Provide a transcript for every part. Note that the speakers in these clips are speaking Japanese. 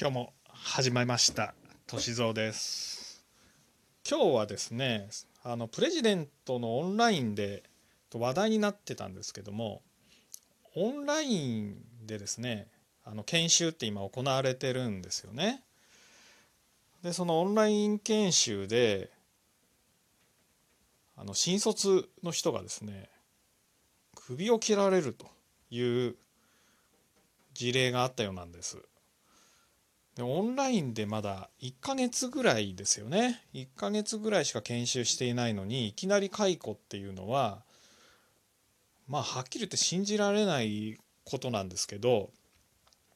今日も始まりました。歳三です。今日はですねあのプレジデントのオンラインで話題になってたんですけどもオンラインでですねあの研修って今行われてるんですよね。でそのオンライン研修であの新卒の人がですね首を切られるという事例があったようなんです。オンラインでまだ1ヶ月ぐらいですよね。1ヶ月ぐらいしか研修していないのにいきなり解雇っていうのはまあはっきり言って信じられないことなんですけど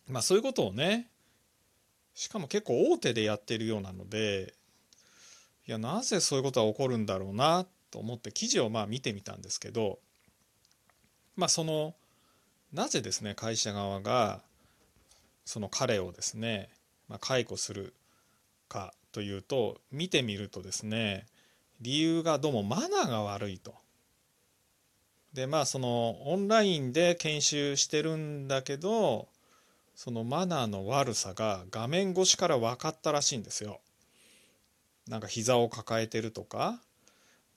まあそういうことをねしかも結構大手でやってるようなのでいやなぜそういうことが起こるんだろうなと思って記事をまあ見てみたんですけどまあそのなぜですね会社側がその彼をですねまあ、解雇するかというと見てみるとですね理由がどうもマナーが悪いと。でまあそのオンラインで研修してるんだけどそのマナーの悪さが画面越しから分かったらしいんですよ。なんか膝を抱えてるとか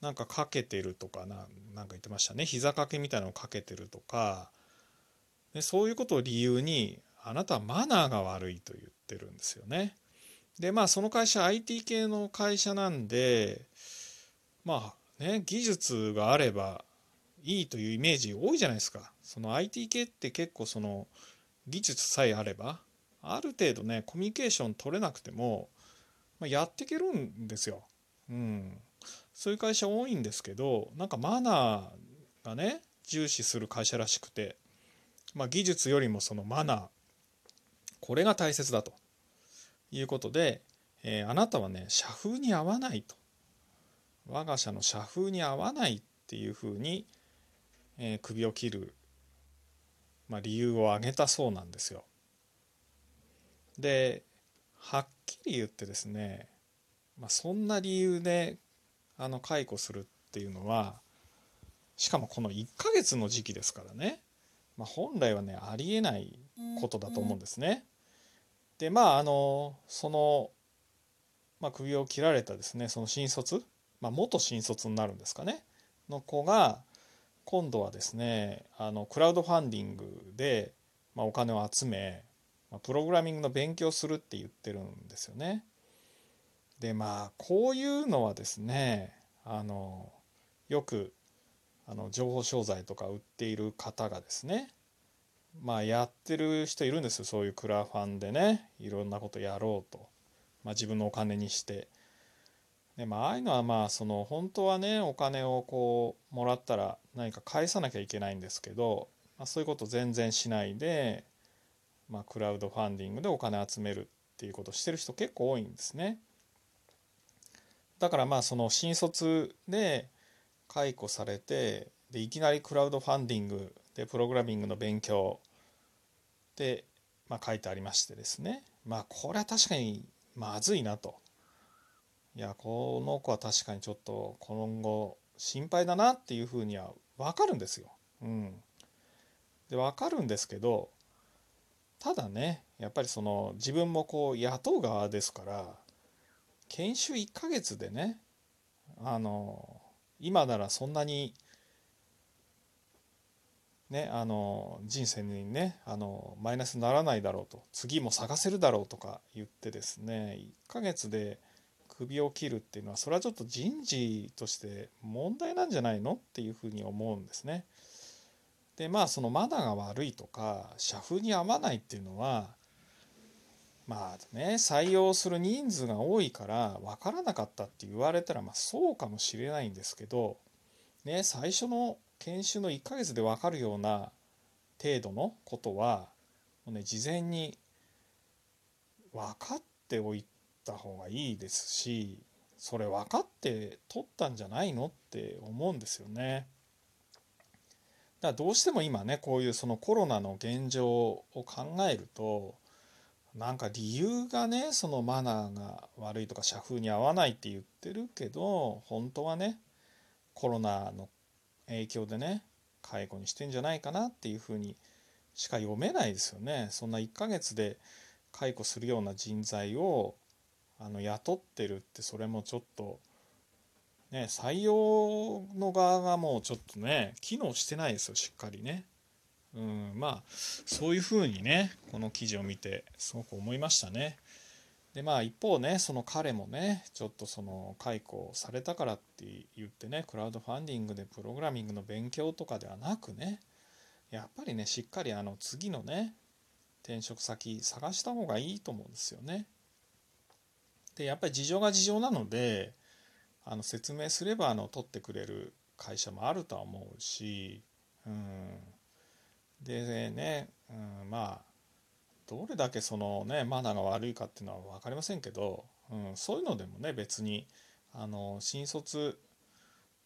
なんかかけてるとかななんか言ってましたね膝掛けみたいなのをかけてるとかでそういうことを理由にあなたはマナーが悪いと言ってるんですよね。でまあその会社 IT 系の会社なんでまあね技術があればいいというイメージ多いじゃないですか。その IT 系って結構その技術さえあればある程度ねコミュニケーション取れなくても、まあ、やっていけるんですよ。うん、そういう会社多いんですけどなんかマナーがね重視する会社らしくて、まあ、技術よりもそのマナーこれが大切だということで、えー、あなたはね社風に合わないと我が社の社風に合わないっていうふうに、えー、首を切る、まあ、理由を挙げたそうなんですよ。ではっきり言ってですね、まあ、そんな理由であの解雇するっていうのはしかもこの1ヶ月の時期ですからね、まあ、本来はねありえないことだと思うんですね。でまああのその、まあ、首を切られたですねその新卒、まあ、元新卒になるんですかねの子が今度はですねあのクラウドファンディングで、まあ、お金を集め、まあ、プログラミングの勉強するって言ってるんですよね。でまあこういうのはですねあのよくあの情報商材とか売っている方がですねまあやってる人いるんですよそういうクラファンでねいろんなことやろうと、まあ、自分のお金にして。でまあああいうのはまあその本当はねお金をこうもらったら何か返さなきゃいけないんですけど、まあ、そういうこと全然しないで、まあ、クラウドファンディングでお金集めるっていうことをしてる人結構多いんですね。だからまあその新卒で解雇されてでいきなりクラウドファンディングでプログラミングの勉強で、まあ、書いてありましてですね。まあこれは確かにまずいなと。いやこの子は確かにちょっと今後心配だなっていうふうには分かるんですよ。うん、で分かるんですけどただねやっぱりその自分もこう雇う側ですから研修1ヶ月でねあの今ならそんなにね、あの人生にねあのマイナスにならないだろうと次も探せるだろうとか言ってですね1ヶ月で首を切るっていうのはそれはちょっと人事として問題なんじゃないのっていうふうに思うんですね。でまあそのマナーが悪いとか社風に合わないっていうのはまあね採用する人数が多いから分からなかったって言われたらまあそうかもしれないんですけどね最初の研修の1ヶ月で分かるような程度のことはもう、ね、事前に分かっておいた方がいいですしそれ分かって取ったんじゃないのって思うんですよね。だからどうしても今ねこういうそのコロナの現状を考えるとなんか理由がねそのマナーが悪いとか社風に合わないって言ってるけど本当はねコロナの影響でね解雇にしてんじゃないかなっていうふうにしか読めないですよね。そんな1ヶ月で解雇するような人材をあの雇ってるってそれもちょっとね採用の側がもうちょっとね機能してないですよしっかりね。うん、まあそういうふうにねこの記事を見てすごく思いましたね。でまあ一方ねその彼もねちょっとその解雇されたからって言ってねクラウドファンディングでプログラミングの勉強とかではなくねやっぱりねしっかりあの次のね転職先探した方がいいと思うんですよね。でやっぱり事情が事情なのであの説明すればあの取ってくれる会社もあるとは思うし、うん、でね、うん、まあどれだけそのねマナーが悪いかっていうのは分かりませんけど、うん、そういうのでもね別にあの新卒、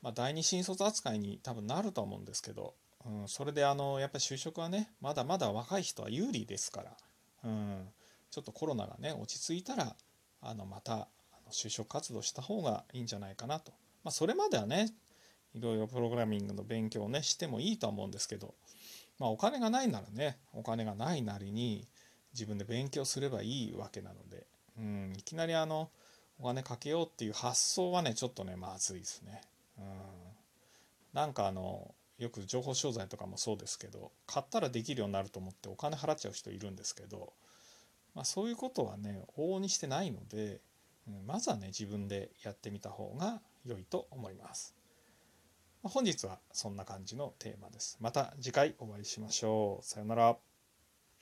まあ、第二新卒扱いに多分なると思うんですけど、うん、それであのやっぱり就職はねまだまだ若い人は有利ですから、うん、ちょっとコロナがね落ち着いたらあのまた就職活動した方がいいんじゃないかなと。まあ、それまではねいろいろプログラミングの勉強をねしてもいいとは思うんですけど、まあ、お金がないならねお金がないなりに自分で勉強すればいいわけなので、うん、いきなりあのお金かけようっていう発想はねちょっとねまずいですね。うん、なんかあのよく情報商材とかもそうですけど買ったらできるようになると思ってお金払っちゃう人いるんですけど、まあ、そういうことはね往々にしてないので、うん、まずはね自分でやってみた方が良いと思います。本日はそんな感じのテーマです。また次回お会いしましょう。さようなら。